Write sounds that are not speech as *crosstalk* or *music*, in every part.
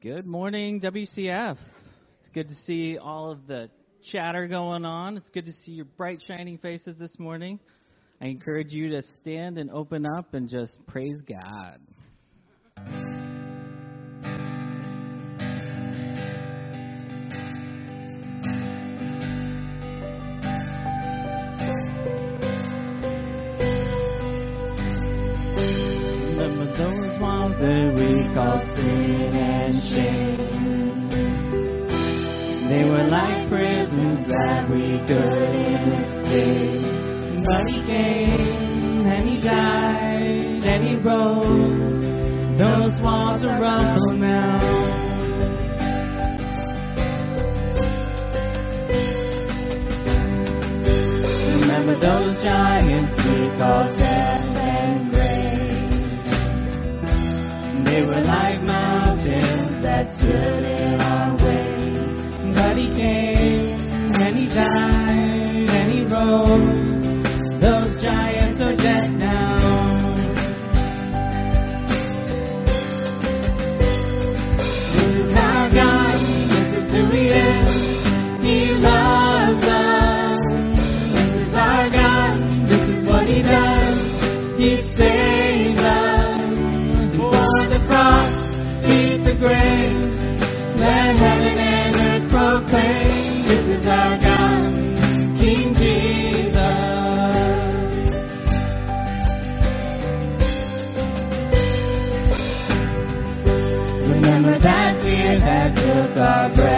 Good morning, WCF. It's good to see all of the chatter going on. It's good to see your bright, shining faces this morning. I encourage you to stand and open up and just praise God. Remember those walls that we call sin that we couldn't escape. But he came and he died and he rose. Those walls are rumble now. Remember those giants we called death and grave. They were like mountains that stood in our way. Died and. Our breath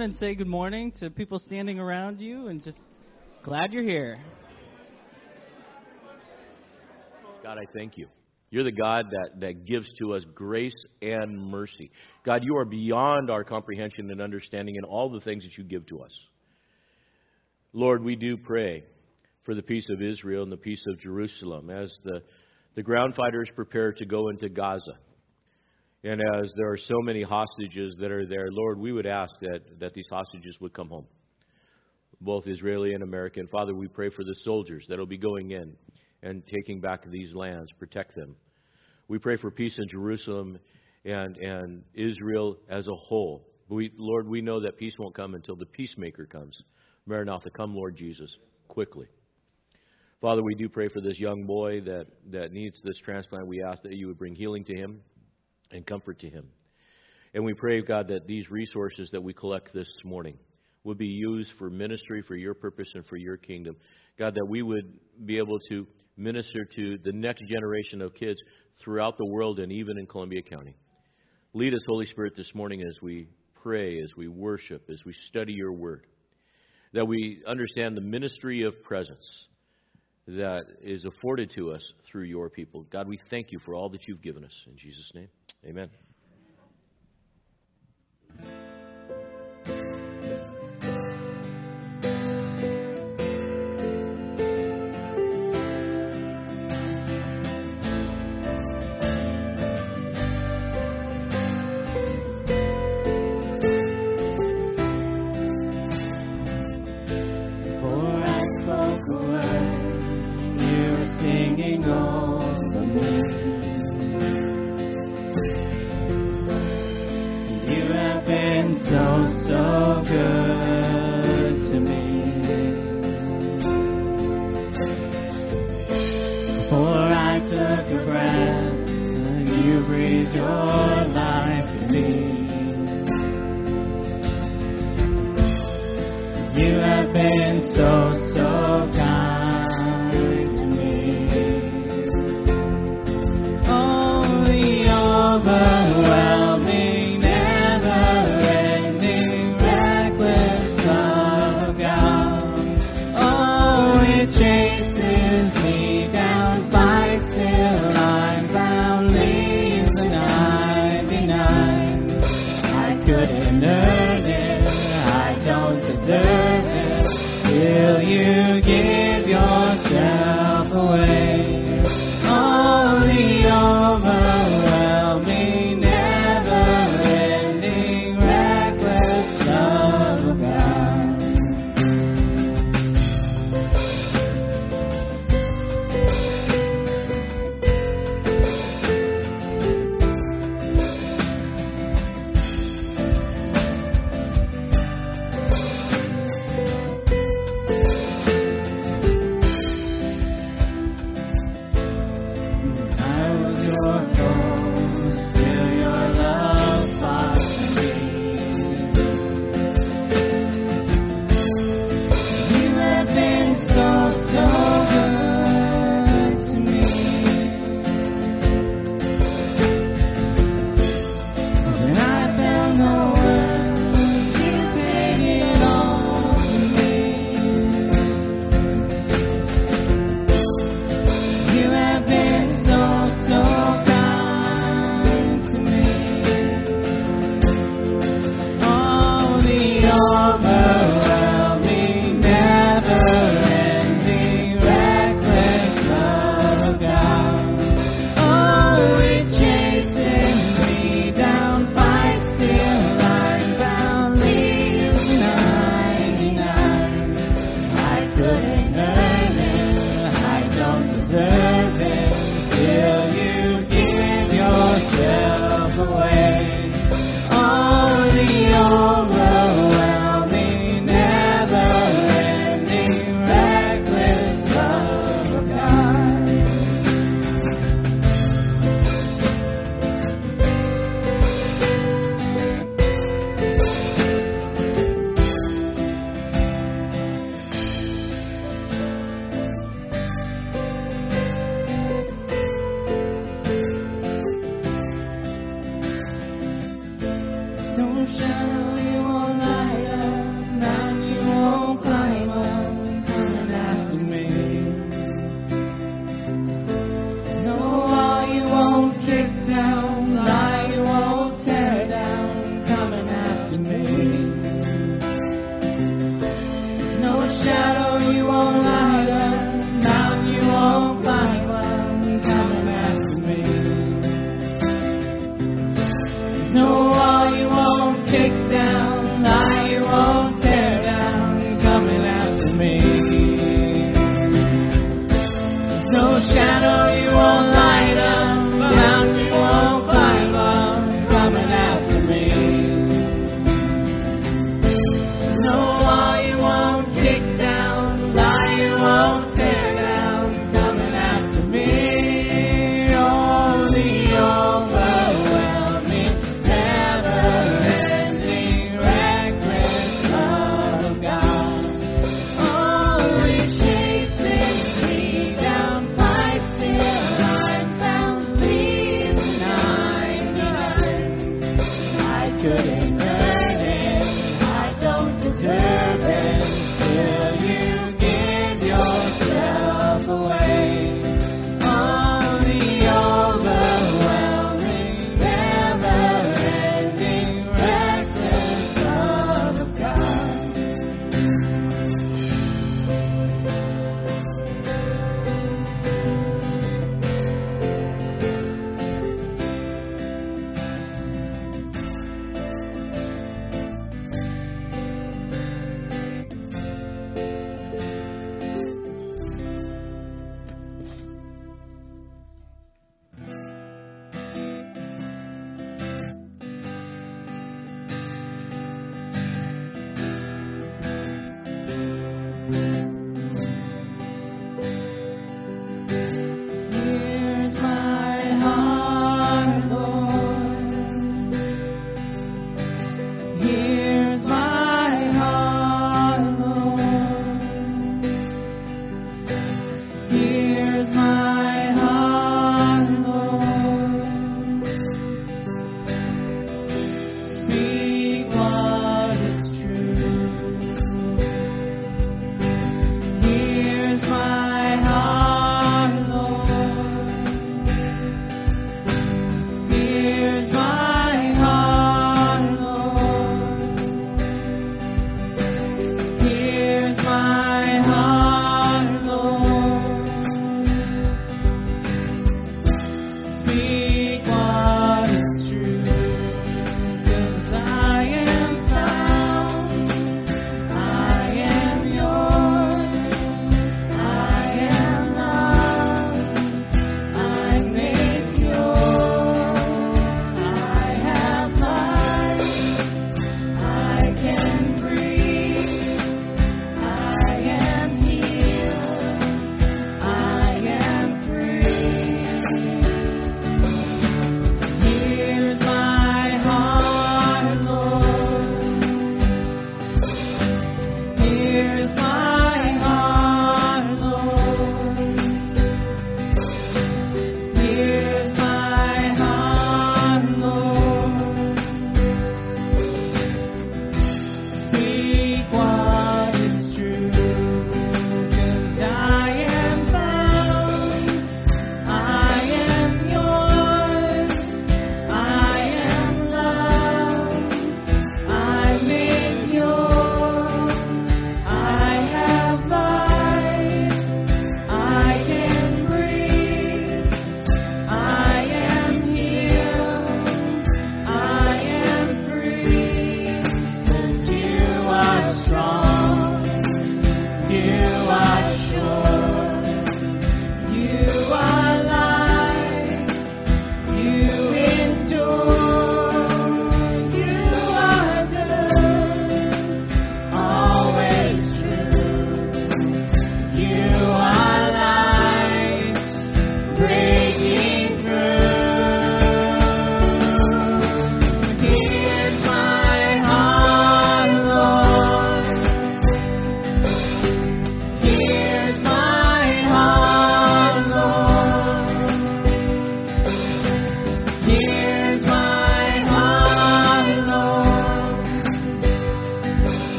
around and say good morning to people standing around you and just glad you're here. God, I thank you. You're the God that, that gives to us grace and mercy. God, you are beyond our comprehension and understanding in all the things that you give to us. Lord, we do pray for the peace of Israel and the peace of Jerusalem as the, the ground fighters prepare to go into Gaza. And as there are so many hostages that are there, Lord, we would ask that, that these hostages would come home. both Israeli and American. Father, we pray for the soldiers that will be going in and taking back these lands. Protect them. We pray for peace in Jerusalem and, and Israel as a whole. We, Lord, we know that peace won't come until the peacemaker comes. Maranatha, come, Lord Jesus, quickly. Father, we do pray for this young boy that, that needs this transplant. We ask that you would bring healing to him and comfort to him. And we pray, God, that these resources that we collect this morning would be used for ministry, for your purpose, and for your kingdom. God, that we would be able to minister to the next generation of kids throughout the world and even in Columbia County. Lead us, Holy Spirit, this morning as we pray, as we worship, as we study your word. That we understand the ministry of presence that is afforded to us through your people. God, we thank you for all that you've given us. In Jesus' name, amen.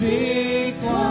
Speak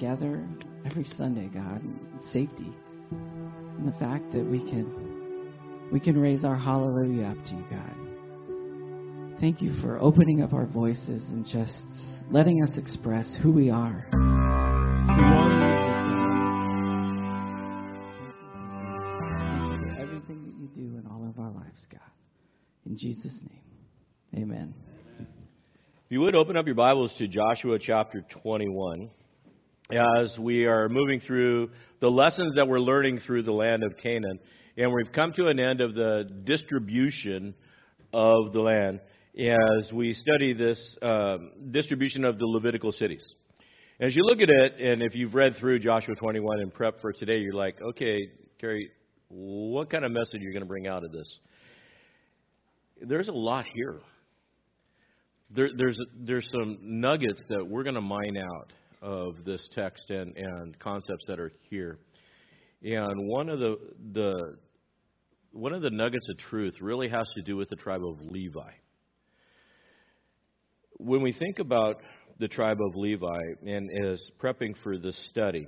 together every Sunday, God, safety. And the fact that we can we can raise our hallelujah up to you, God. Thank you for opening up our voices and just letting us express who we are. For your music, God. Thank you for everything that you do in all of our lives, God. In Jesus' name, amen. If you would open up your Bibles to Joshua chapter 21 as we are moving through the lessons that we're learning through the land of Canaan. And we've come to an end of the distribution of the land as we study this um, distribution of the Levitical cities. As you look at it, and if you've read through Joshua 21 and prep for today, you're like, okay, Cary, what kind of message are you going to bring out of this? There's a lot here. There, there's there's some nuggets that we're going to mine out of this text and, and concepts that are here. And one of the the one of the nuggets of truth really has to do with the tribe of Levi. When we think about the tribe of Levi and as prepping for this study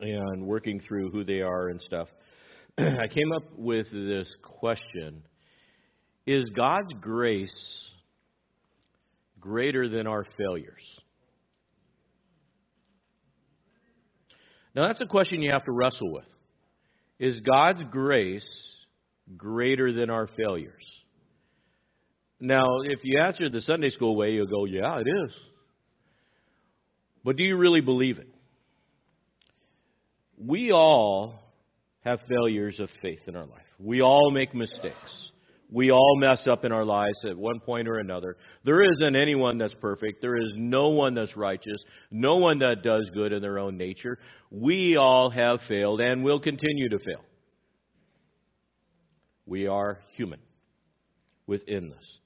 and working through who they are and stuff, *clears throat* I came up with this question Is God's grace greater than our failures? Now, that's a question you have to wrestle with. Is God's grace greater than our failures? Now, if you answer the Sunday school way, you'll go, yeah, it is. But do you really believe it? We all have failures of faith in our life. We all make mistakes. We all mess up in our lives at one point or another. There isn't anyone that's perfect. There is no one that's righteous. No one that does good in their own nature. We all have failed and will continue to fail. We are human within this.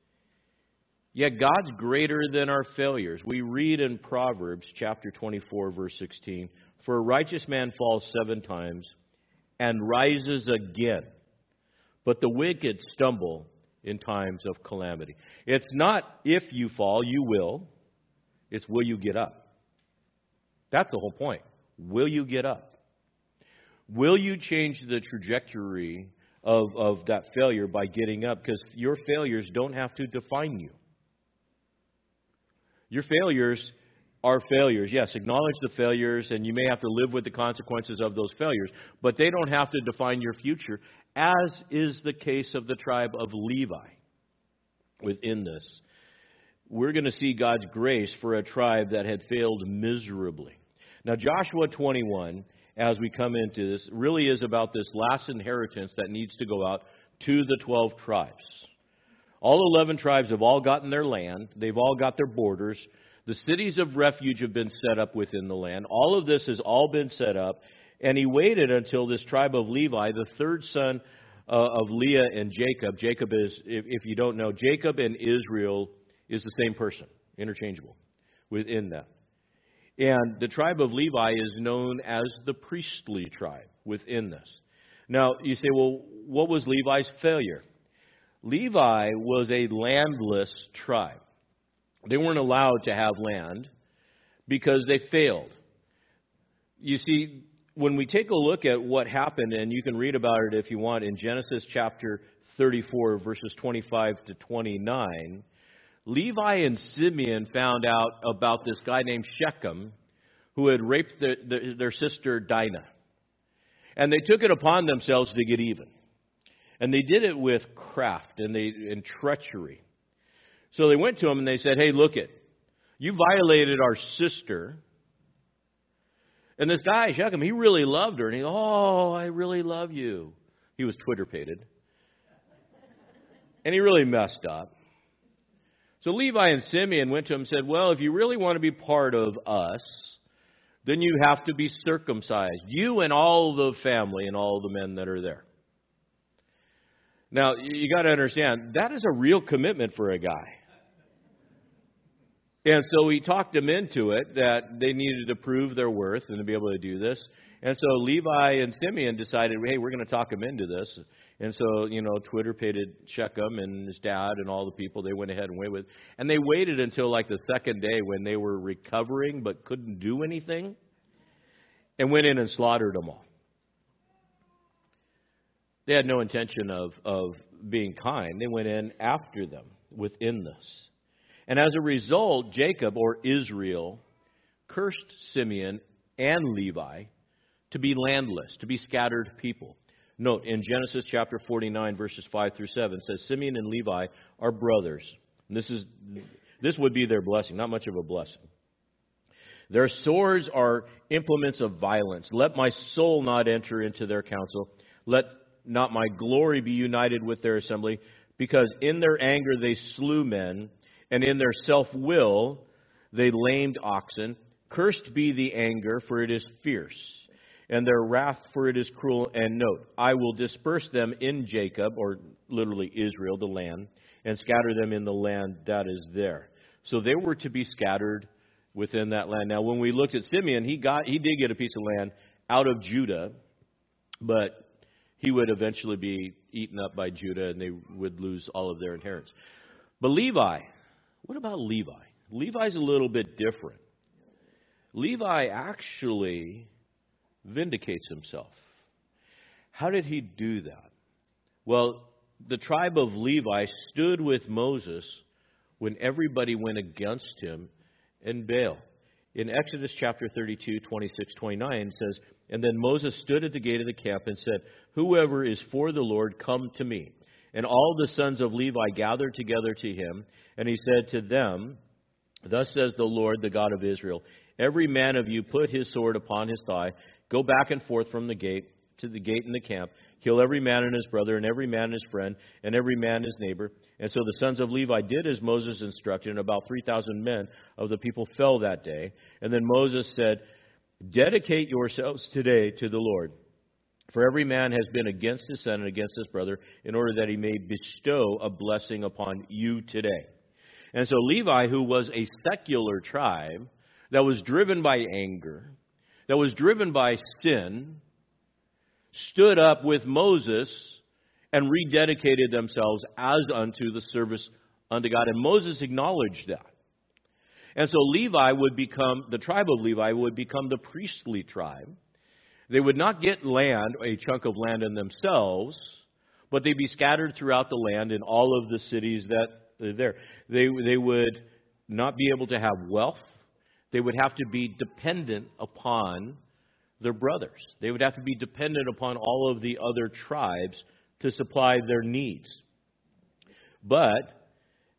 Yet God's greater than our failures. We read in Proverbs chapter 24, verse 16 For a righteous man falls seven times and rises again but the wicked stumble in times of calamity. It's not if you fall, you will. It's will you get up. That's the whole point. Will you get up? Will you change the trajectory of, of that failure by getting up? Because your failures don't have to define you. Your failures are failures. Yes, acknowledge the failures, and you may have to live with the consequences of those failures, but they don't have to define your future, as is the case of the tribe of Levi within this. We're going to see God's grace for a tribe that had failed miserably. Now, Joshua 21, as we come into this, really is about this last inheritance that needs to go out to the 12 tribes. All 11 tribes have all gotten their land, they've all got their borders. The cities of refuge have been set up within the land. All of this has all been set up. And he waited until this tribe of Levi, the third son uh, of Leah and Jacob. Jacob is, if, if you don't know, Jacob and Israel is the same person, interchangeable within that. And the tribe of Levi is known as the priestly tribe within this. Now, you say, well, what was Levi's failure? Levi was a landless tribe. They weren't allowed to have land because they failed. You see, when we take a look at what happened, and you can read about it if you want in Genesis chapter 34, verses 25 to 29, Levi and Simeon found out about this guy named Shechem who had raped the, the, their sister Dinah. And they took it upon themselves to get even. And they did it with craft and, they, and treachery. So they went to him and they said, Hey, look it. You violated our sister. And this guy, Shechem, he really loved her. And he, oh, I really love you. He was Twitter pated. And he really messed up. So Levi and Simeon went to him and said, Well, if you really want to be part of us, then you have to be circumcised. You and all the family and all the men that are there. Now, you got to understand, that is a real commitment for a guy. And so he talked them into it that they needed to prove their worth and to be able to do this. And so Levi and Simeon decided, hey, we're going to talk him into this. And so, you know, Twitter paid Shechem and his dad and all the people. They went ahead and went with. And they waited until like the second day when they were recovering but couldn't do anything, and went in and slaughtered them all. They had no intention of of being kind. They went in after them within this. And as a result, Jacob, or Israel, cursed Simeon and Levi to be landless, to be scattered people. Note, in Genesis chapter 49, verses 5 through 7, says Simeon and Levi are brothers. And this, is, this would be their blessing, not much of a blessing. Their swords are implements of violence. Let my soul not enter into their counsel. Let not my glory be united with their assembly, because in their anger they slew men and in their self will they lamed oxen. Cursed be the anger, for it is fierce, and their wrath, for it is cruel. And note, I will disperse them in Jacob, or literally Israel, the land, and scatter them in the land that is there. So they were to be scattered within that land. Now, when we looked at Simeon, he got he did get a piece of land out of Judah, but he would eventually be eaten up by Judah, and they would lose all of their inheritance. But Levi, what about Levi? Levi's a little bit different. Levi actually vindicates himself. How did he do that? Well, the tribe of Levi stood with Moses when everybody went against him in Baal. In Exodus chapter 32, 26, 29 says, And then Moses stood at the gate of the camp and said, Whoever is for the Lord, come to me. And all the sons of Levi gathered together to him, and he said to them, Thus says the Lord, the God of Israel, Every man of you put his sword upon his thigh, go back and forth from the gate to the gate in the camp, kill every man and his brother, and every man his friend, and every man his neighbor. And so the sons of Levi did as Moses instructed, and about 3,000 men of the people fell that day. And then Moses said, Dedicate yourselves today to the Lord. For every man has been against his son and against his brother, in order that he may bestow a blessing upon you today. And so Levi, who was a secular tribe that was driven by anger, that was driven by sin, stood up with Moses and rededicated themselves as unto the service unto God. And Moses acknowledged that. And so Levi would become, the tribe of Levi would become the priestly tribe. They would not get land, a chunk of land in themselves, but they'd be scattered throughout the land in all of the cities that are there. They, they would not be able to have wealth. They would have to be dependent upon their brothers. They would have to be dependent upon all of the other tribes to supply their needs. But,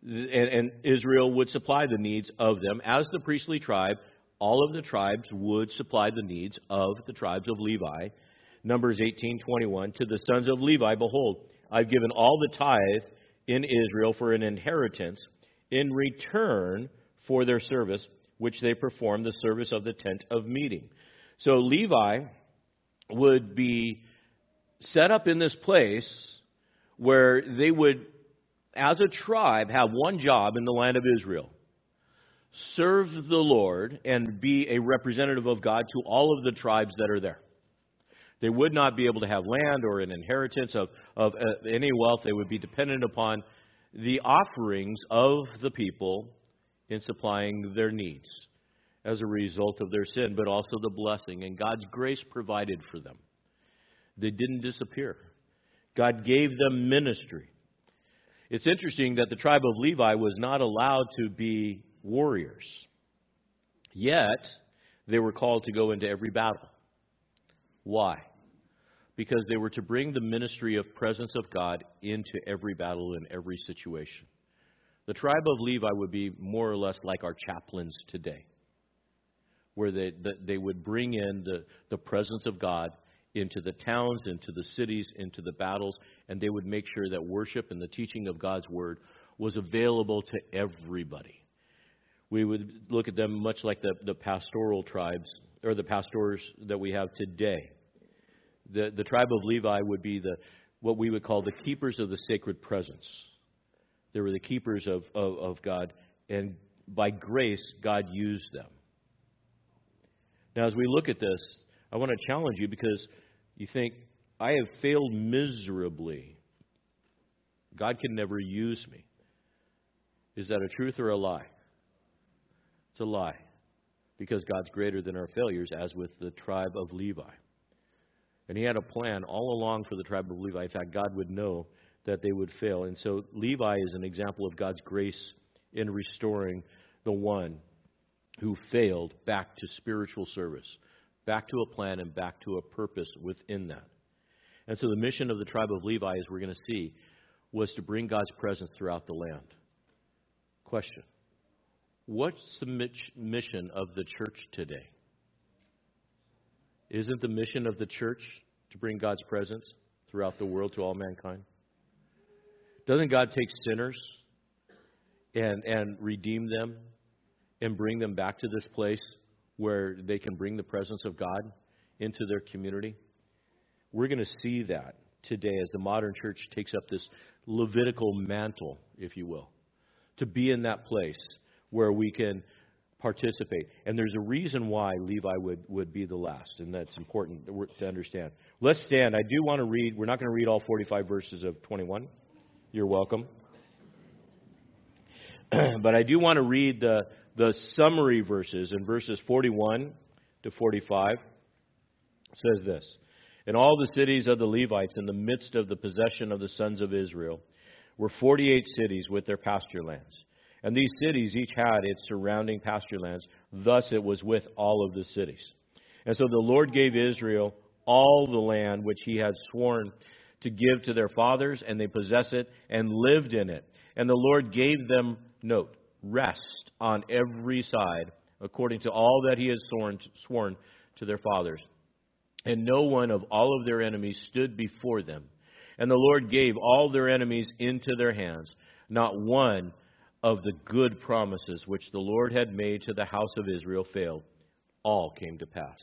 and, and Israel would supply the needs of them as the priestly tribe all of the tribes would supply the needs of the tribes of Levi. Numbers 18:21 to the sons of Levi behold I've given all the tithe in Israel for an inheritance in return for their service which they perform the service of the tent of meeting. So Levi would be set up in this place where they would, as a tribe, have one job in the land of Israel serve the Lord and be a representative of God to all of the tribes that are there. They would not be able to have land or an inheritance of, of uh, any wealth. They would be dependent upon the offerings of the people in supplying their needs as a result of their sin, but also the blessing. And God's grace provided for them. They didn't disappear. God gave them ministry. It's interesting that the tribe of Levi was not allowed to be warriors. Yet, they were called to go into every battle. Why? Because they were to bring the ministry of presence of God into every battle and every situation. The tribe of Levi would be more or less like our chaplains today, where they, they would bring in the, the presence of God into the towns, into the cities, into the battles, and they would make sure that worship and the teaching of God's word was available to everybody. We would look at them much like the, the pastoral tribes or the pastors that we have today. The, the tribe of Levi would be the, what we would call the keepers of the sacred presence. They were the keepers of, of, of God, and by grace, God used them. Now, as we look at this, I want to challenge you because you think, I have failed miserably. God can never use me. Is that a truth or a lie? It's a lie. Because God's greater than our failures, as with the tribe of Levi. And he had a plan all along for the tribe of Levi. In fact, God would know that they would fail. And so Levi is an example of God's grace in restoring the one who failed back to spiritual service, back to a plan, and back to a purpose within that. And so the mission of the tribe of Levi, as we're going to see, was to bring God's presence throughout the land. Question What's the mission of the church today? Isn't the mission of the church to bring God's presence throughout the world to all mankind? Doesn't God take sinners and, and redeem them and bring them back to this place where they can bring the presence of God into their community? We're going to see that today as the modern church takes up this Levitical mantle, if you will, to be in that place where we can participate. And there's a reason why Levi would, would be the last, and that's important to understand. Let's stand. I do want to read, we're not going to read all 45 verses of 21. You're welcome. *clears throat* but I do want to read the, the summary verses in verses 41 to 45. It says this In all the cities of the Levites, in the midst of the possession of the sons of Israel, were 48 cities with their pasture lands and these cities each had its surrounding pasture lands. Thus it was with all of the cities. And so the Lord gave Israel all the land which he had sworn to give to their fathers, and they possessed it and lived in it. And the Lord gave them, note, rest on every side, according to all that he had sworn, sworn to their fathers. And no one of all of their enemies stood before them. And the Lord gave all their enemies into their hands. Not one of the good promises which the Lord had made to the house of Israel failed, all came to pass.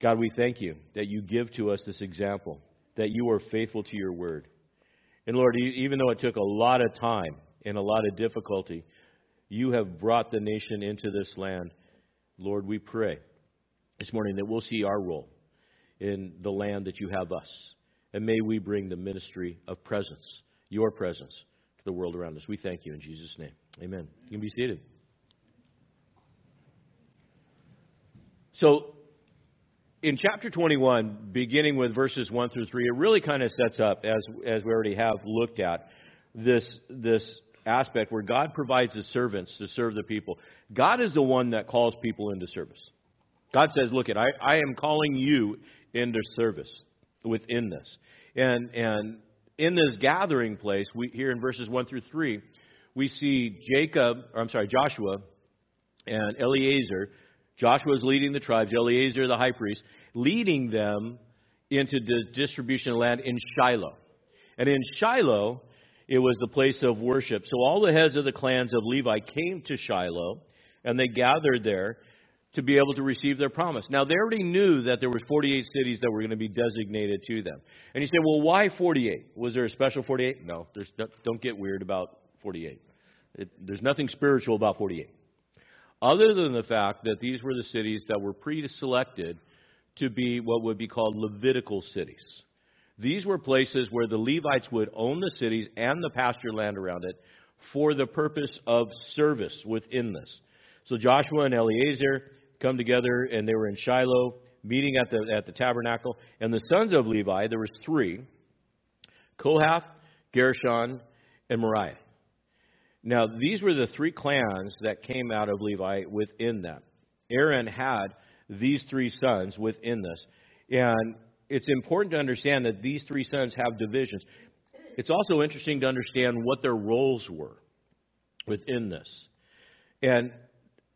God, we thank you that you give to us this example, that you are faithful to your word. And Lord, even though it took a lot of time and a lot of difficulty, you have brought the nation into this land. Lord, we pray this morning that we'll see our role in the land that you have us. And may we bring the ministry of presence, your presence, the world around us. We thank you in Jesus' name. Amen. You can be seated. So, in chapter 21, beginning with verses 1 through 3, it really kind of sets up, as, as we already have looked at, this, this aspect where God provides the servants to serve the people. God is the one that calls people into service. God says, Look, at I, I am calling you into service within this. And, and in this gathering place, we, here in verses 1 through 3, we see Jacob, or I'm sorry, Joshua and Eleazar. Joshua is leading the tribes, Eleazar, the high priest, leading them into the distribution of land in Shiloh. And in Shiloh, it was the place of worship. So all the heads of the clans of Levi came to Shiloh, and they gathered there to be able to receive their promise. Now they already knew that there were 48 cities that were going to be designated to them. And you say, well, why 48? Was there a special 48? No, there's don't get weird about 48. It, there's nothing spiritual about 48. Other than the fact that these were the cities that were pre-selected to be what would be called Levitical cities. These were places where the Levites would own the cities and the pasture land around it for the purpose of service within this. So Joshua and Eleazar come together, and they were in Shiloh, meeting at the, at the tabernacle. And the sons of Levi, there was three, Kohath, Gershon, and Merari. Now, these were the three clans that came out of Levi within them. Aaron had these three sons within this. And it's important to understand that these three sons have divisions. It's also interesting to understand what their roles were within this. And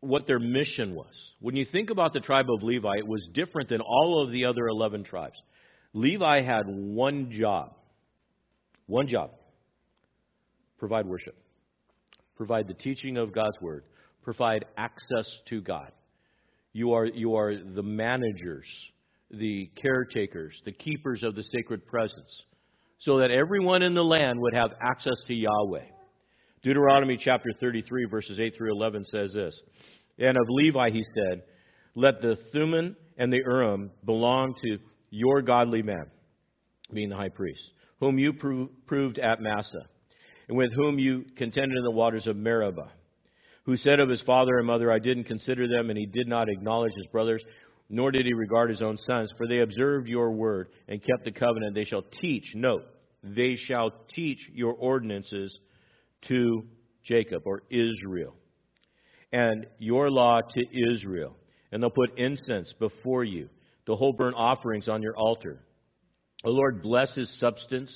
what their mission was. When you think about the tribe of Levi, it was different than all of the other 11 tribes. Levi had one job. One job. Provide worship. Provide the teaching of God's word. Provide access to God. You are, you are the managers, the caretakers, the keepers of the sacred presence, so that everyone in the land would have access to Yahweh. Deuteronomy chapter 33, verses 8 through 11 says this And of Levi he said, Let the Thummim and the Urim belong to your godly man, being the high priest, whom you proved at Massah, and with whom you contended in the waters of Meribah, who said of his father and mother, I didn't consider them, and he did not acknowledge his brothers, nor did he regard his own sons, for they observed your word and kept the covenant. They shall teach, note, they shall teach your ordinances to Jacob or Israel, and your law to Israel. And they'll put incense before you, the whole burnt offerings on your altar. The Lord bless his substance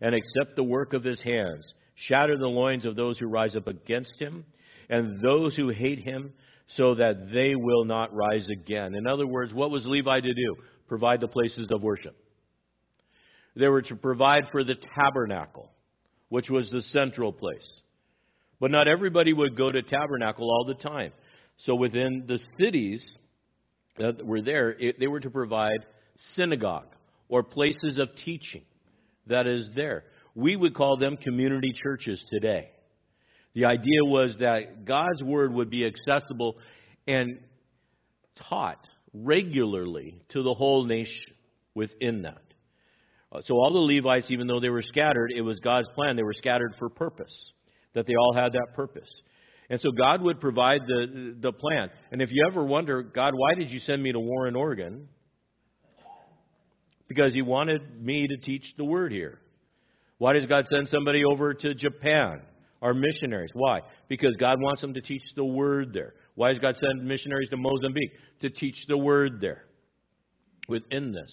and accept the work of his hands. Shatter the loins of those who rise up against him, and those who hate him, so that they will not rise again. In other words, what was Levi to do? Provide the places of worship. They were to provide for the tabernacle which was the central place. But not everybody would go to tabernacle all the time. So within the cities that were there, it, they were to provide synagogue or places of teaching that is there. We would call them community churches today. The idea was that God's word would be accessible and taught regularly to the whole nation within that. Uh, so all the Levites, even though they were scattered, it was God's plan. They were scattered for purpose, that they all had that purpose. And so God would provide the, the plan. And if you ever wonder, God, why did you send me to Warren, Oregon? Because He wanted me to teach the word here. Why does God send somebody over to Japan? Our missionaries. Why? Because God wants them to teach the word there. Why does God send missionaries to Mozambique? To teach the word there. Within this.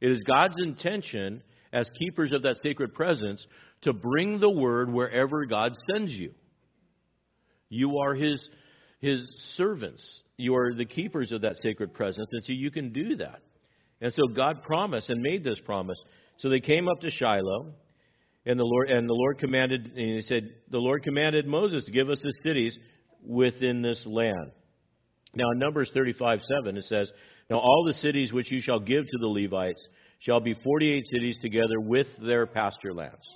It is God's intention as keepers of that sacred presence to bring the word wherever God sends you. You are his, his servants. You are the keepers of that sacred presence, and so you can do that. And so God promised and made this promise. So they came up to Shiloh, and the Lord and the Lord commanded, and he said, the Lord commanded Moses to give us the cities within this land. Now in Numbers 35, 7, it says, now all the cities which you shall give to the Levites shall be 48 cities together with their pasture lands.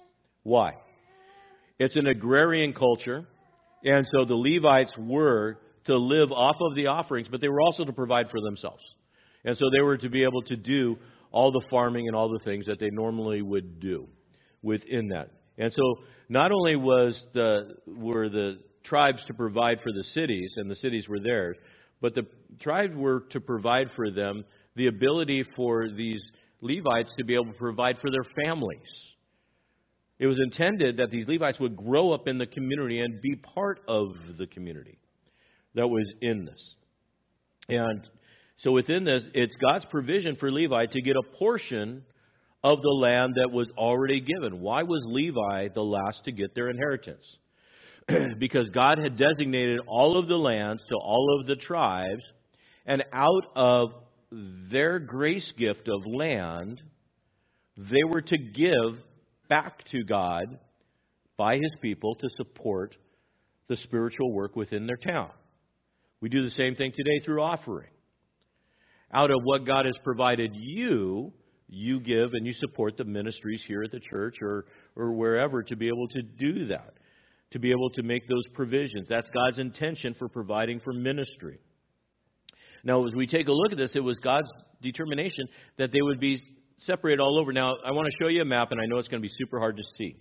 Why? It's an agrarian culture, and so the Levites were to live off of the offerings, but they were also to provide for themselves. And so they were to be able to do all the farming and all the things that they normally would do within that. And so not only was the were the tribes to provide for the cities and the cities were theirs, but the tribes were to provide for them the ability for these Levites to be able to provide for their families. It was intended that these Levites would grow up in the community and be part of the community that was in this. And so within this, it's God's provision for Levi to get a portion of the land that was already given. Why was Levi the last to get their inheritance? *clears throat* because God had designated all of the lands to all of the tribes, and out of their grace gift of land, they were to give back to God by his people to support the spiritual work within their town. We do the same thing today through offering. Out of what God has provided you, you give and you support the ministries here at the church or, or wherever to be able to do that, to be able to make those provisions. That's God's intention for providing for ministry. Now, as we take a look at this, it was God's determination that they would be separated all over. Now, I want to show you a map, and I know it's going to be super hard to see,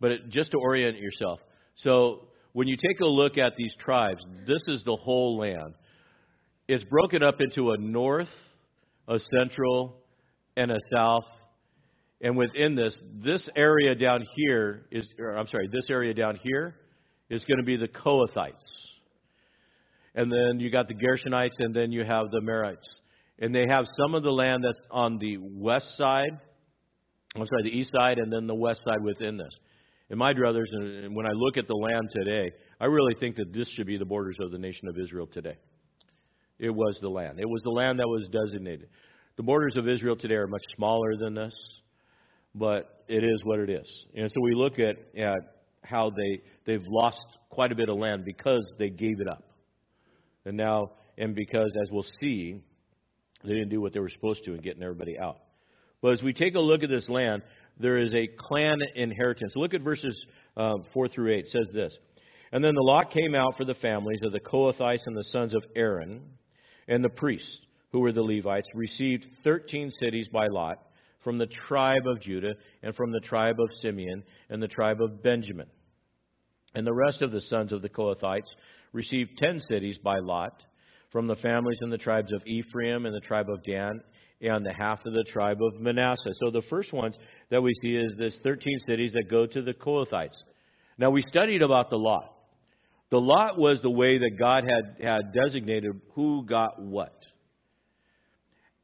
but it, just to orient yourself. So, when you take a look at these tribes, this is the whole land. It's broken up into a north, a central, and a south. And within this, this area down here is, I'm sorry, this area down here is going to be the Kohathites. And then you got the Gershonites, and then you have the Merites. And they have some of the land that's on the west side, I'm sorry, the east side, and then the west side within this. And my brothers, and when I look at the land today, I really think that this should be the borders of the nation of Israel today. It was the land. It was the land that was designated. The borders of Israel today are much smaller than this, but it is what it is. And so we look at, at how they, they've lost quite a bit of land because they gave it up. And now, and because, as we'll see, they didn't do what they were supposed to in getting everybody out. But as we take a look at this land, there is a clan inheritance. Look at verses uh, 4 through 8. It says this And then the lot came out for the families of the Kohathites and the sons of Aaron, and the priests, who were the Levites, received 13 cities by lot from the tribe of Judah, and from the tribe of Simeon, and the tribe of Benjamin. And the rest of the sons of the Kohathites received 10 cities by lot from the families and the tribes of Ephraim and the tribe of Dan and the half of the tribe of Manasseh. So the first ones that we see is this 13 cities that go to the Kohathites. Now we studied about the lot. The lot was the way that God had, had designated who got what.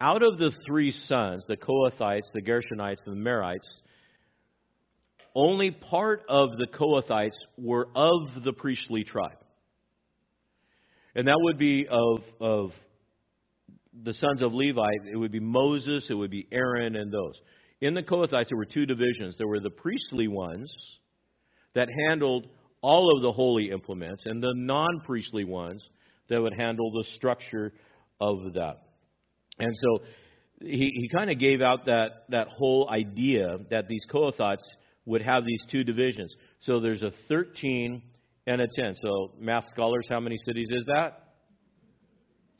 Out of the three sons, the Kohathites, the Gershonites, and the Merites, only part of the Kohathites were of the priestly tribe. And that would be of, of the sons of Levi. It would be Moses, it would be Aaron, and those. In the Kohathites, there were two divisions. There were the priestly ones that handled all of the holy implements, and the non priestly ones that would handle the structure of that. And so he, he kind of gave out that, that whole idea that these Kohathites would have these two divisions. So there's a 13 and a 10. So, math scholars, how many cities is that?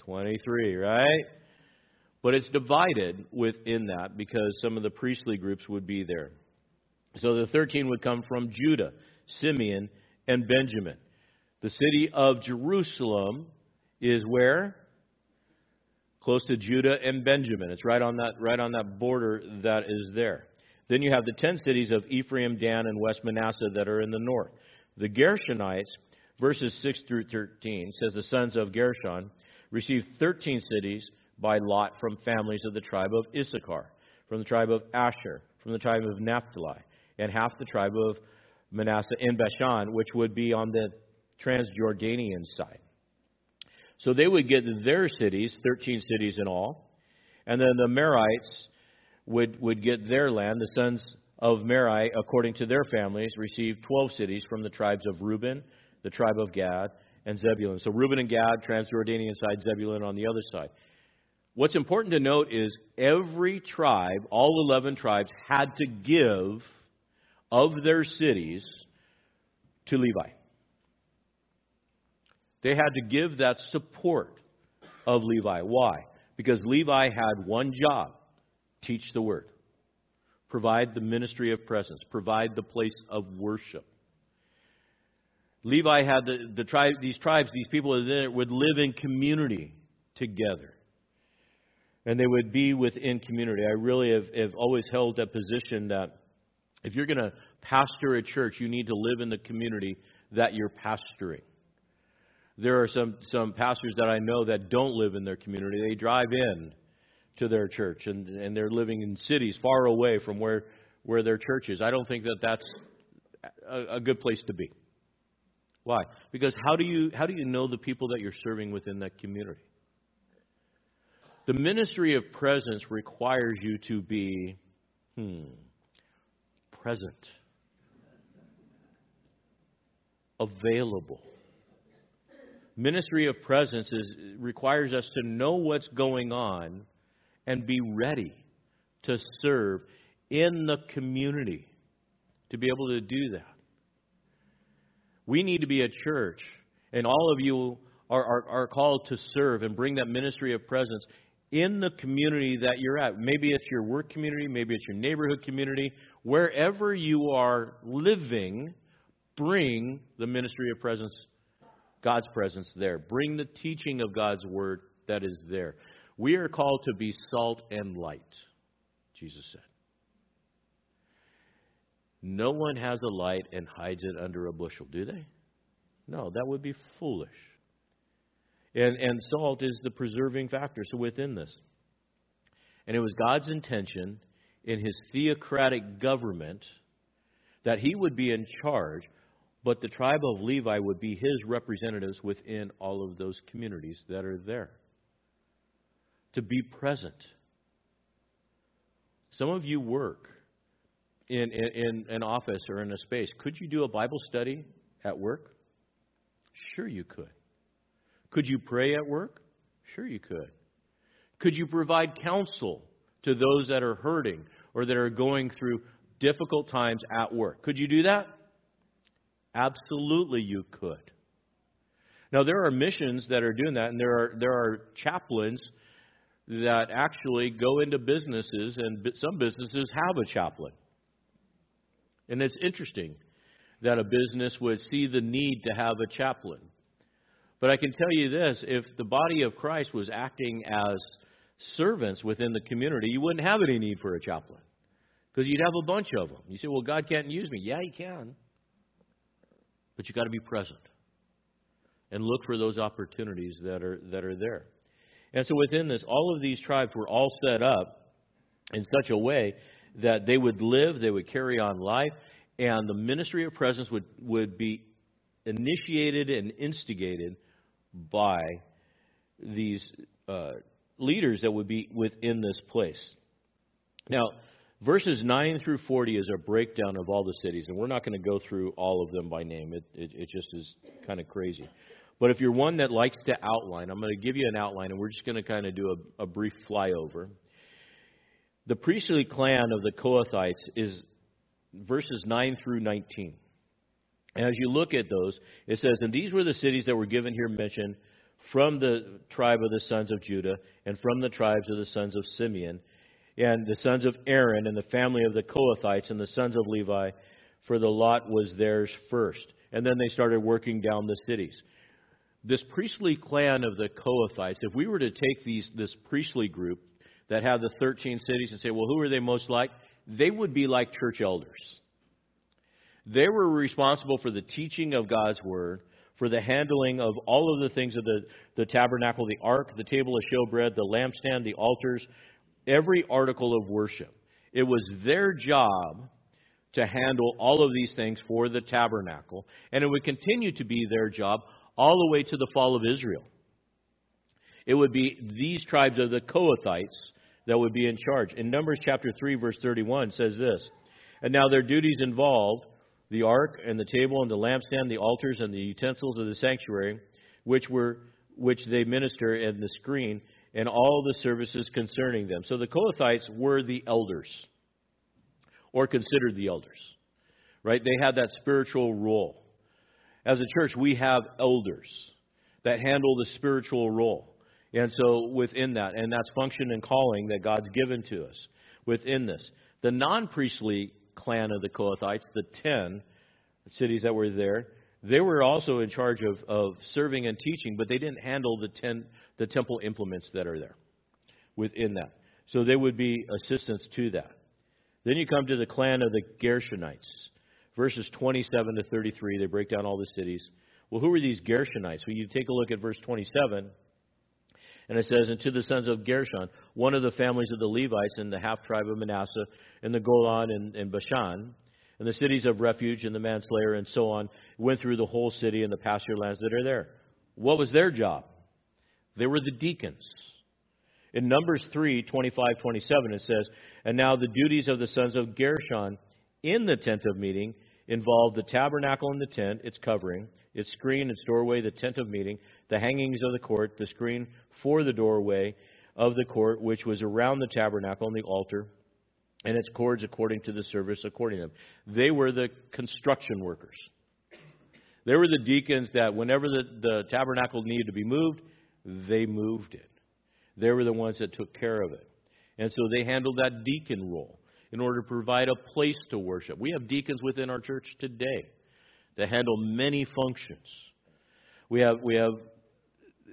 23, right? But it's divided within that because some of the priestly groups would be there. So the 13 would come from Judah, Simeon, and Benjamin. The city of Jerusalem is where? Close to Judah and Benjamin. It's right on that right on that border that is there. Then you have the 10 cities of Ephraim, Dan, and West Manasseh that are in the north. The Gershonites, verses 6 through 13, says the sons of Gershon received 13 cities by lot from families of the tribe of Issachar, from the tribe of Asher, from the tribe of Naphtali, and half the tribe of Manasseh in Bashan, which would be on the Transjordanian side. So they would get their cities, 13 cities in all, and then the Merites would, would get their land, the sons of Merari, according to their families, received 12 cities from the tribes of Reuben, the tribe of Gad, and Zebulun. So Reuben and Gad, Transjordanian side, Zebulun on the other side. What's important to note is every tribe, all 11 tribes, had to give of their cities to Levi. They had to give that support of Levi. Why? Because Levi had one job teach the word provide the ministry of presence, provide the place of worship. Levi had the, the tribe, these tribes, these people would live in community together. And they would be within community. I really have, have always held that position that if you're going to pastor a church, you need to live in the community that you're pastoring. There are some, some pastors that I know that don't live in their community. They drive in to their church, and, and they're living in cities far away from where, where their church is. I don't think that that's a, a good place to be. Why? Because how do you how do you know the people that you're serving within that community? The ministry of presence requires you to be hmm, present, available, Ministry of presence is, requires us to know what's going on and be ready to serve in the community to be able to do that. We need to be a church, and all of you are, are, are called to serve and bring that ministry of presence in the community that you're at. Maybe it's your work community, maybe it's your neighborhood community. Wherever you are living, bring the ministry of presence, God's presence there. Bring the teaching of God's word that is there. We are called to be salt and light, Jesus said. No one has a light and hides it under a bushel, do they? No, that would be foolish. And, and salt is the preserving factor, so within this. And it was God's intention in his theocratic government that he would be in charge, but the tribe of Levi would be his representatives within all of those communities that are there. To be present. Some of you work in, in, in an office or in a space. Could you do a Bible study at work? Sure, you could. Could you pray at work? Sure, you could. Could you provide counsel to those that are hurting or that are going through difficult times at work? Could you do that? Absolutely, you could. Now, there are missions that are doing that, and there are, there are chaplains that actually go into businesses, and some businesses have a chaplain. And it's interesting that a business would see the need to have a chaplain. But I can tell you this if the body of Christ was acting as servants within the community, you wouldn't have any need for a chaplain because you'd have a bunch of them. You say, well, God can't use me. Yeah, He can. But you've got to be present and look for those opportunities that are, that are there. And so within this, all of these tribes were all set up in such a way that they would live, they would carry on life, and the ministry of presence would, would be initiated and instigated by these uh, leaders that would be within this place. Now, verses 9 through 40 is a breakdown of all the cities, and we're not going to go through all of them by name. It, it, it just is kind of crazy. But if you're one that likes to outline, I'm going to give you an outline, and we're just going to kind of do a, a brief flyover. The priestly clan of the Kohathites is verses 9 through 19. And as you look at those, it says, And these were the cities that were given here mentioned from the tribe of the sons of Judah, and from the tribes of the sons of Simeon, and the sons of Aaron, and the family of the Kohathites, and the sons of Levi, for the lot was theirs first. And then they started working down the cities. This priestly clan of the Kohathites, if we were to take these, this priestly group that had the 13 cities and say, well, who are they most like? They would be like church elders. They were responsible for the teaching of God's word, for the handling of all of the things of the, the tabernacle, the ark, the table of showbread, the lampstand, the altars, every article of worship. It was their job to handle all of these things for the tabernacle, and it would continue to be their job all the way to the fall of Israel. It would be these tribes of the Kohathites that would be in charge. In Numbers chapter 3, verse 31 says this And now their duties involved the ark and the table and the lampstand, the altars and the utensils of the sanctuary, which were which they minister and the screen, and all the services concerning them. So the Kohathites were the elders, or considered the elders. Right? They had that spiritual role. As a church, we have elders that handle the spiritual role. And so within that, and that's function and calling that God's given to us within this. The non priestly clan of the Kohathites, the ten cities that were there, they were also in charge of, of serving and teaching, but they didn't handle the ten the temple implements that are there within that. So they would be assistants to that. Then you come to the clan of the Gershonites. Verses 27 to 33, they break down all the cities. Well, who are these Gershonites? Well, you take a look at verse 27. And it says, And to the sons of Gershon, one of the families of the Levites in the half tribe of Manasseh, in the Golan and, and Bashan, and the cities of refuge and the manslayer and so on, went through the whole city and the pasture lands that are there. What was their job? They were the deacons. In Numbers 3 25, 27, it says, And now the duties of the sons of Gershon in the tent of meeting involved the tabernacle and the tent, its covering, its screen, its doorway, the tent of meeting, the hangings of the court, the screen for the doorway of the court, which was around the tabernacle and the altar, and its cords according to the service according to them. They were the construction workers. They were the deacons that whenever the, the tabernacle needed to be moved, they moved it. They were the ones that took care of it. And so they handled that deacon role in order to provide a place to worship. We have deacons within our church today that handle many functions. We have we have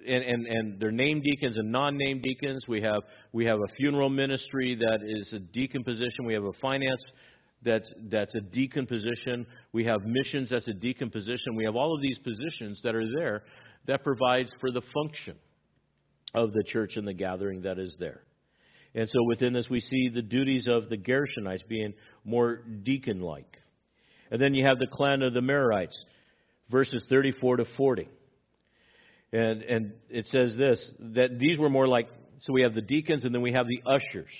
and, and, and they're named deacons and non-named deacons. We have we have a funeral ministry that is a deacon position. We have a finance that's that's a deacon position. We have missions that's a deacon position. We have all of these positions that are there that provides for the function of the church and the gathering that is there. And so within this, we see the duties of the Gershonites being more deacon like. And then you have the clan of the Merarites, verses 34 to 40. And, and it says this that these were more like, so we have the deacons and then we have the ushers.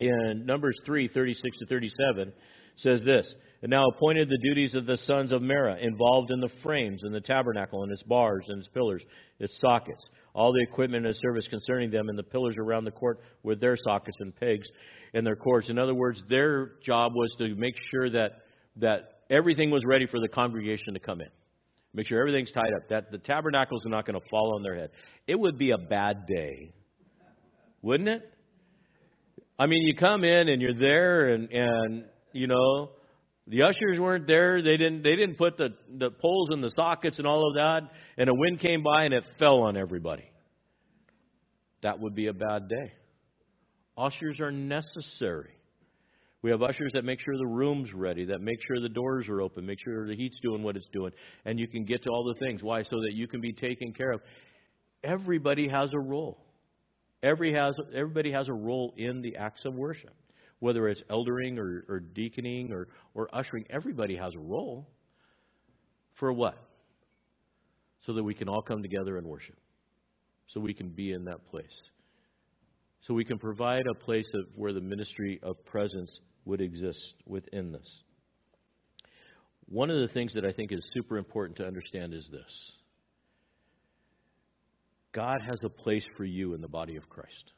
In Numbers 3 36 to 37 says this And now appointed the duties of the sons of Merah, involved in the frames and the tabernacle and its bars and its pillars, its sockets all the equipment and service concerning them, and the pillars around the court with their sockets and pegs and their cords. In other words, their job was to make sure that, that everything was ready for the congregation to come in. Make sure everything's tied up, that the tabernacles are not going to fall on their head. It would be a bad day, wouldn't it? I mean, you come in and you're there, and, and you know, the ushers weren't there. They didn't they didn't put the, the poles in the sockets and all of that. And a wind came by and it fell on everybody. That would be a bad day. Ushers are necessary. We have ushers that make sure the room's ready, that make sure the doors are open, make sure the heat's doing what it's doing, and you can get to all the things. Why? So that you can be taken care of. Everybody has a role. Every has, everybody has a role in the acts of worship whether it's eldering or, or deaconing or, or ushering, everybody has a role. For what? So that we can all come together and worship. So we can be in that place. So we can provide a place of, where the ministry of presence would exist within this. One of the things that I think is super important to understand is this God has a place for you in the body of Christ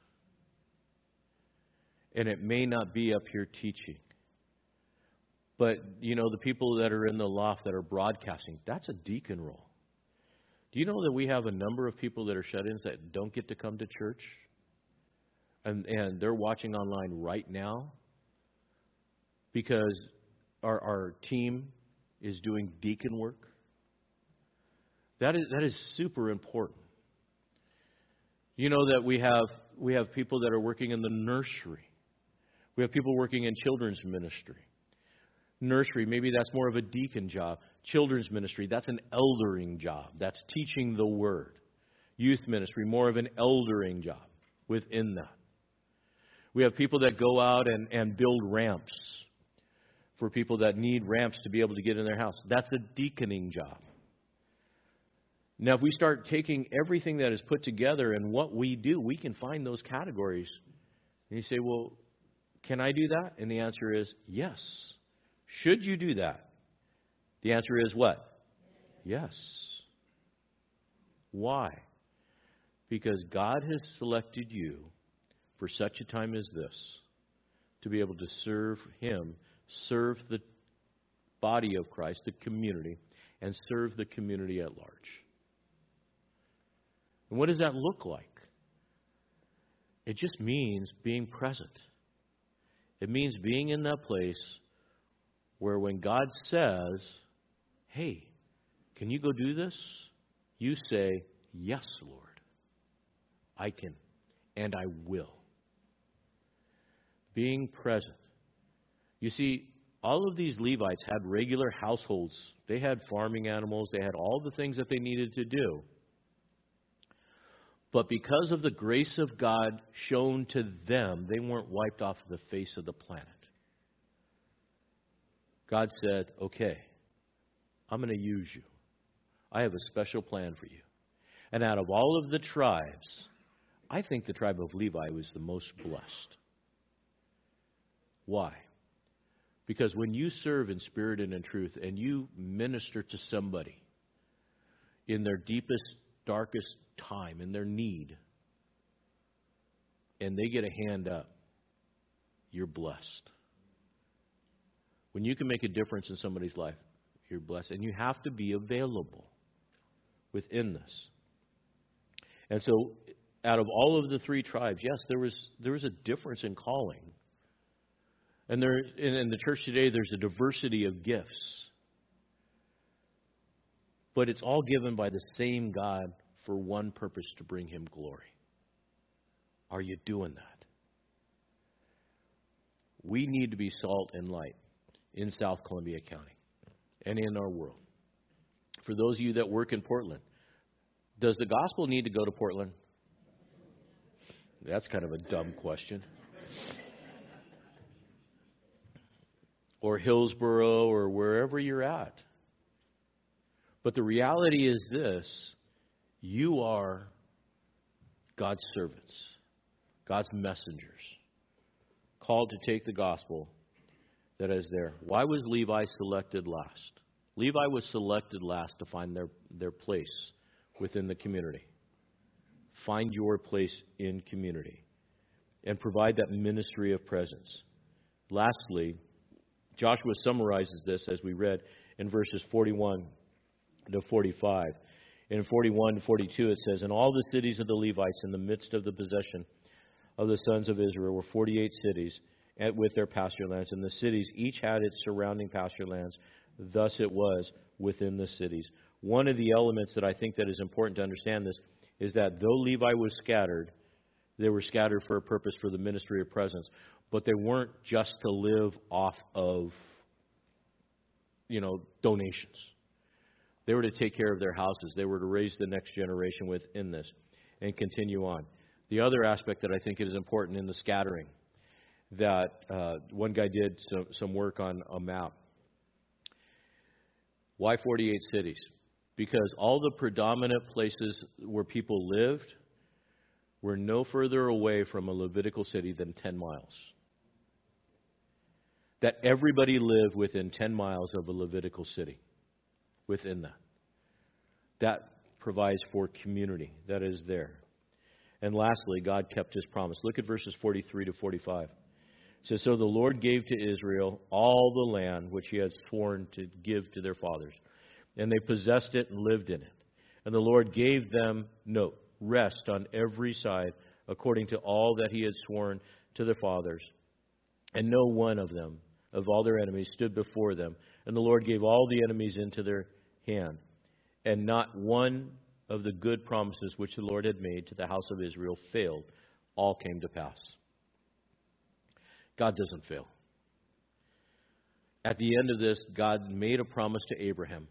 and it may not be up here teaching. But, you know, the people that are in the loft that are broadcasting, that's a deacon role. Do you know that we have a number of people that are shut ins that don't get to come to church? And, and they're watching online right now because our, our team is doing deacon work. That is, that is super important. You know that we have, we have people that are working in the nursery we have people working in children's ministry. Nursery, maybe that's more of a deacon job. Children's ministry, that's an eldering job. That's teaching the word. Youth ministry, more of an eldering job within that. We have people that go out and, and build ramps for people that need ramps to be able to get in their house. That's a deaconing job. Now, if we start taking everything that is put together and what we do, we can find those categories. And you say, well, can I do that? And the answer is yes. Should you do that? The answer is what? Yes. Why? Because God has selected you for such a time as this to be able to serve Him, serve the body of Christ, the community, and serve the community at large. And what does that look like? It just means being present. It means being in that place where when God says, Hey, can you go do this? You say, Yes, Lord, I can, and I will. Being present. You see, all of these Levites had regular households. They had farming animals, they had all the things that they needed to do. But because of the grace of God shown to them, they weren't wiped off the face of the planet. God said, Okay, I'm going to use you. I have a special plan for you. And out of all of the tribes, I think the tribe of Levi was the most blessed. Why? Because when you serve in spirit and in truth and you minister to somebody, in their deepest, darkest time, in their need, and they get a hand up, you're blessed. When you can make a difference in somebody's life, you're blessed. And you have to be available within this. And so, out of all of the three tribes, yes, there was, there was a difference in calling. And there, in, in the church today, there's a diversity of gifts. But it's all given by the same God for one purpose to bring him glory. Are you doing that? We need to be salt and light in South Columbia County and in our world. For those of you that work in Portland, does the gospel need to go to Portland? That's kind of a dumb question. or Hillsboro or wherever you're at. But the reality is this you are God's servants, God's messengers, called to take the gospel that is there. Why was Levi selected last? Levi was selected last to find their, their place within the community. Find your place in community and provide that ministry of presence. Lastly, Joshua summarizes this as we read in verses 41 to 45. In 41 to 42, it says, And all the cities of the Levites in the midst of the possession of the sons of Israel were 48 cities with their pasture lands, and the cities each had its surrounding pasture lands. Thus it was within the cities. One of the elements that I think that is important to understand this is that though Levi was scattered, they were scattered for a purpose for the ministry of presence, but they weren't just to live off of you know donations. They were to take care of their houses. They were to raise the next generation within this and continue on. The other aspect that I think is important in the scattering that uh, one guy did some, some work on a map. Why 48 cities? Because all the predominant places where people lived were no further away from a Levitical city than 10 miles. That everybody lived within 10 miles of a Levitical city, within that. That provides for community that is there. And lastly, God kept his promise. Look at verses 43 to 45 says, So the Lord gave to Israel all the land which he had sworn to give to their fathers. And they possessed it and lived in it. And the Lord gave them, note, rest on every side according to all that he had sworn to their fathers. And no one of them, of all their enemies, stood before them. And the Lord gave all the enemies into their hand. And not one of the good promises which the Lord had made to the house of Israel failed. All came to pass. God doesn't fail. At the end of this, God made a promise to Abraham.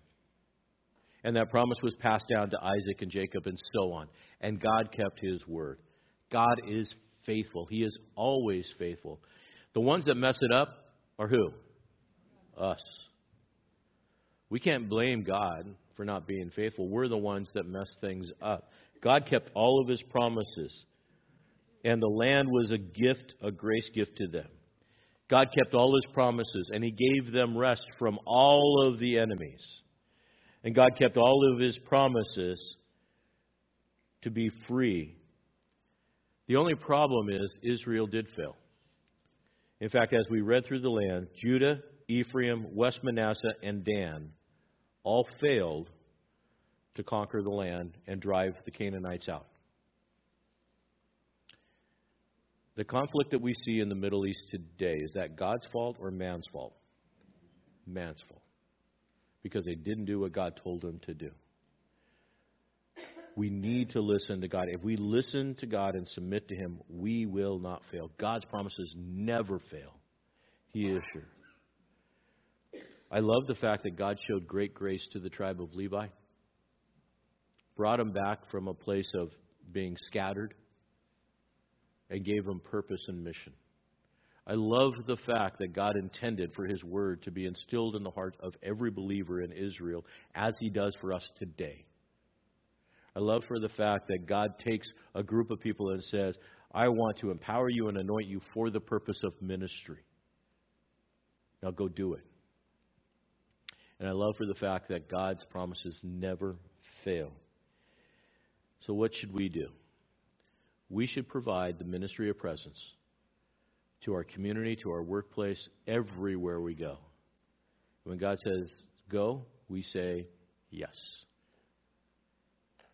And that promise was passed down to Isaac and Jacob and so on. And God kept his word. God is faithful. He is always faithful. The ones that mess it up are who? Us. We can't blame God for not being faithful. We're the ones that mess things up. God kept all of his promises. And the land was a gift, a grace gift to them. God kept all his promises, and he gave them rest from all of the enemies. And God kept all of his promises to be free. The only problem is Israel did fail. In fact, as we read through the land, Judah, Ephraim, West Manasseh, and Dan all failed to conquer the land and drive the Canaanites out. The conflict that we see in the Middle East today is that God's fault or man's fault? Man's fault. Because they didn't do what God told them to do. We need to listen to God. If we listen to God and submit to Him, we will not fail. God's promises never fail. He is sure. I love the fact that God showed great grace to the tribe of Levi, brought them back from a place of being scattered and gave them purpose and mission. I love the fact that God intended for His Word to be instilled in the heart of every believer in Israel as He does for us today. I love for the fact that God takes a group of people and says, I want to empower you and anoint you for the purpose of ministry. Now go do it. And I love for the fact that God's promises never fail. So, what should we do? We should provide the ministry of presence to our community, to our workplace, everywhere we go. When God says go, we say yes.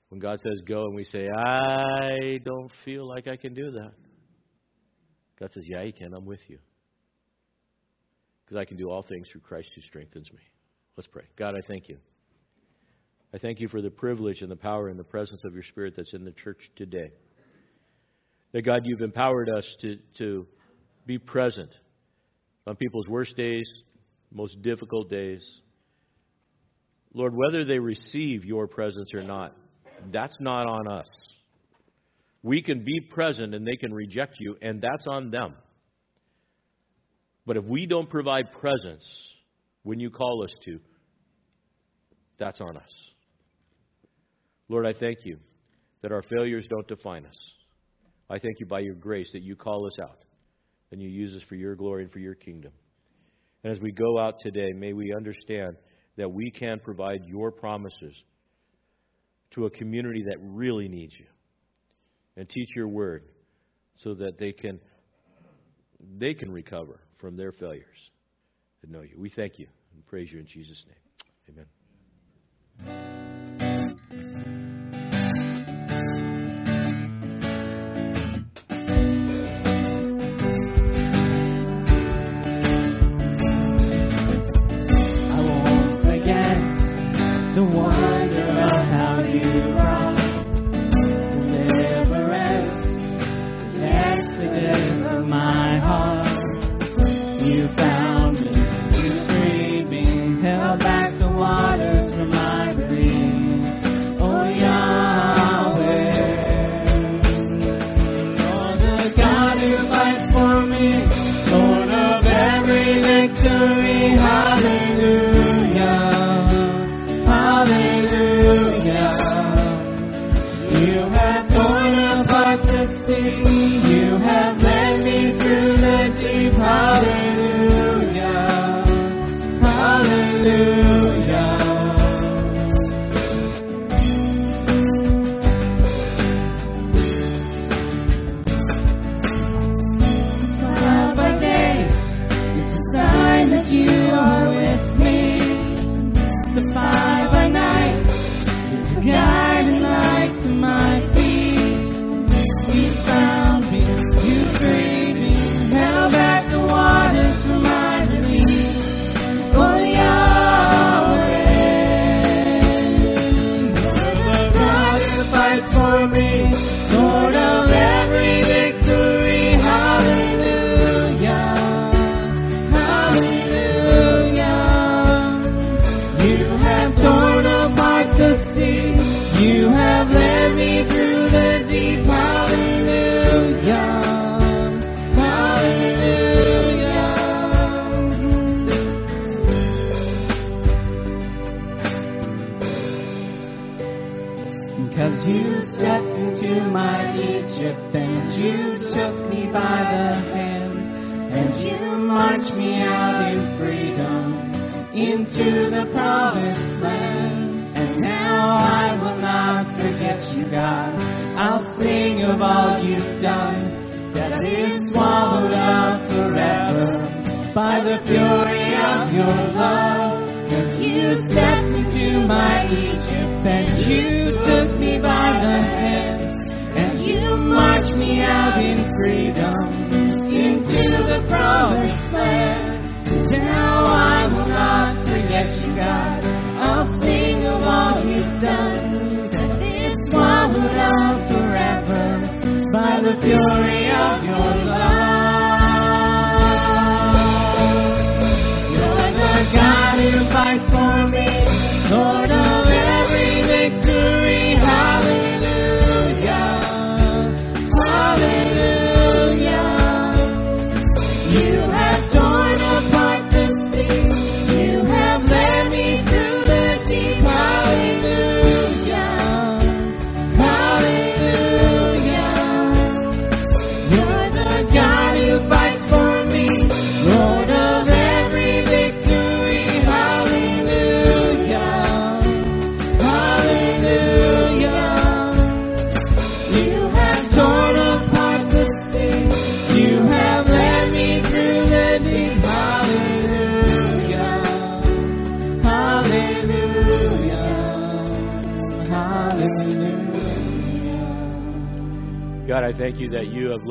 When God says go and we say, I don't feel like I can do that, God says, Yeah, you can. I'm with you. Because I can do all things through Christ who strengthens me. Let's pray. God, I thank you. I thank you for the privilege and the power and the presence of your Spirit that's in the church today. That, God, you've empowered us to, to be present on people's worst days, most difficult days. Lord, whether they receive your presence or not, that's not on us. We can be present and they can reject you, and that's on them. But if we don't provide presence when you call us to, that's on us. Lord, I thank you that our failures don't define us. I thank you by your grace that you call us out and you use us for your glory and for your kingdom. And as we go out today, may we understand that we can provide your promises to a community that really needs you and teach your word so that they can they can recover from their failures know you. We thank you and praise you in Jesus' name. Amen.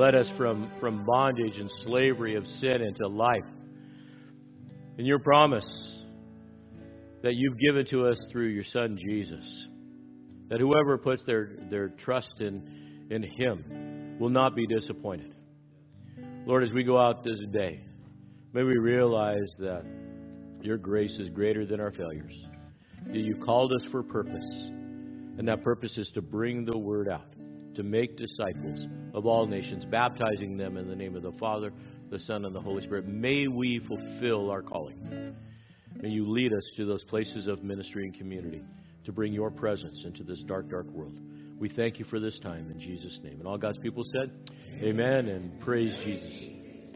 Led us from, from bondage and slavery of sin into life. And your promise that you've given to us through your Son Jesus, that whoever puts their, their trust in, in him will not be disappointed. Lord, as we go out this day, may we realize that your grace is greater than our failures. That you called us for purpose, and that purpose is to bring the word out, to make disciples of all nations, baptizing them in the name of the Father, the Son, and the Holy Spirit. May we fulfill our calling. May you lead us to those places of ministry and community to bring your presence into this dark, dark world. We thank you for this time in Jesus' name. And all God's people said, Amen, and praise Jesus.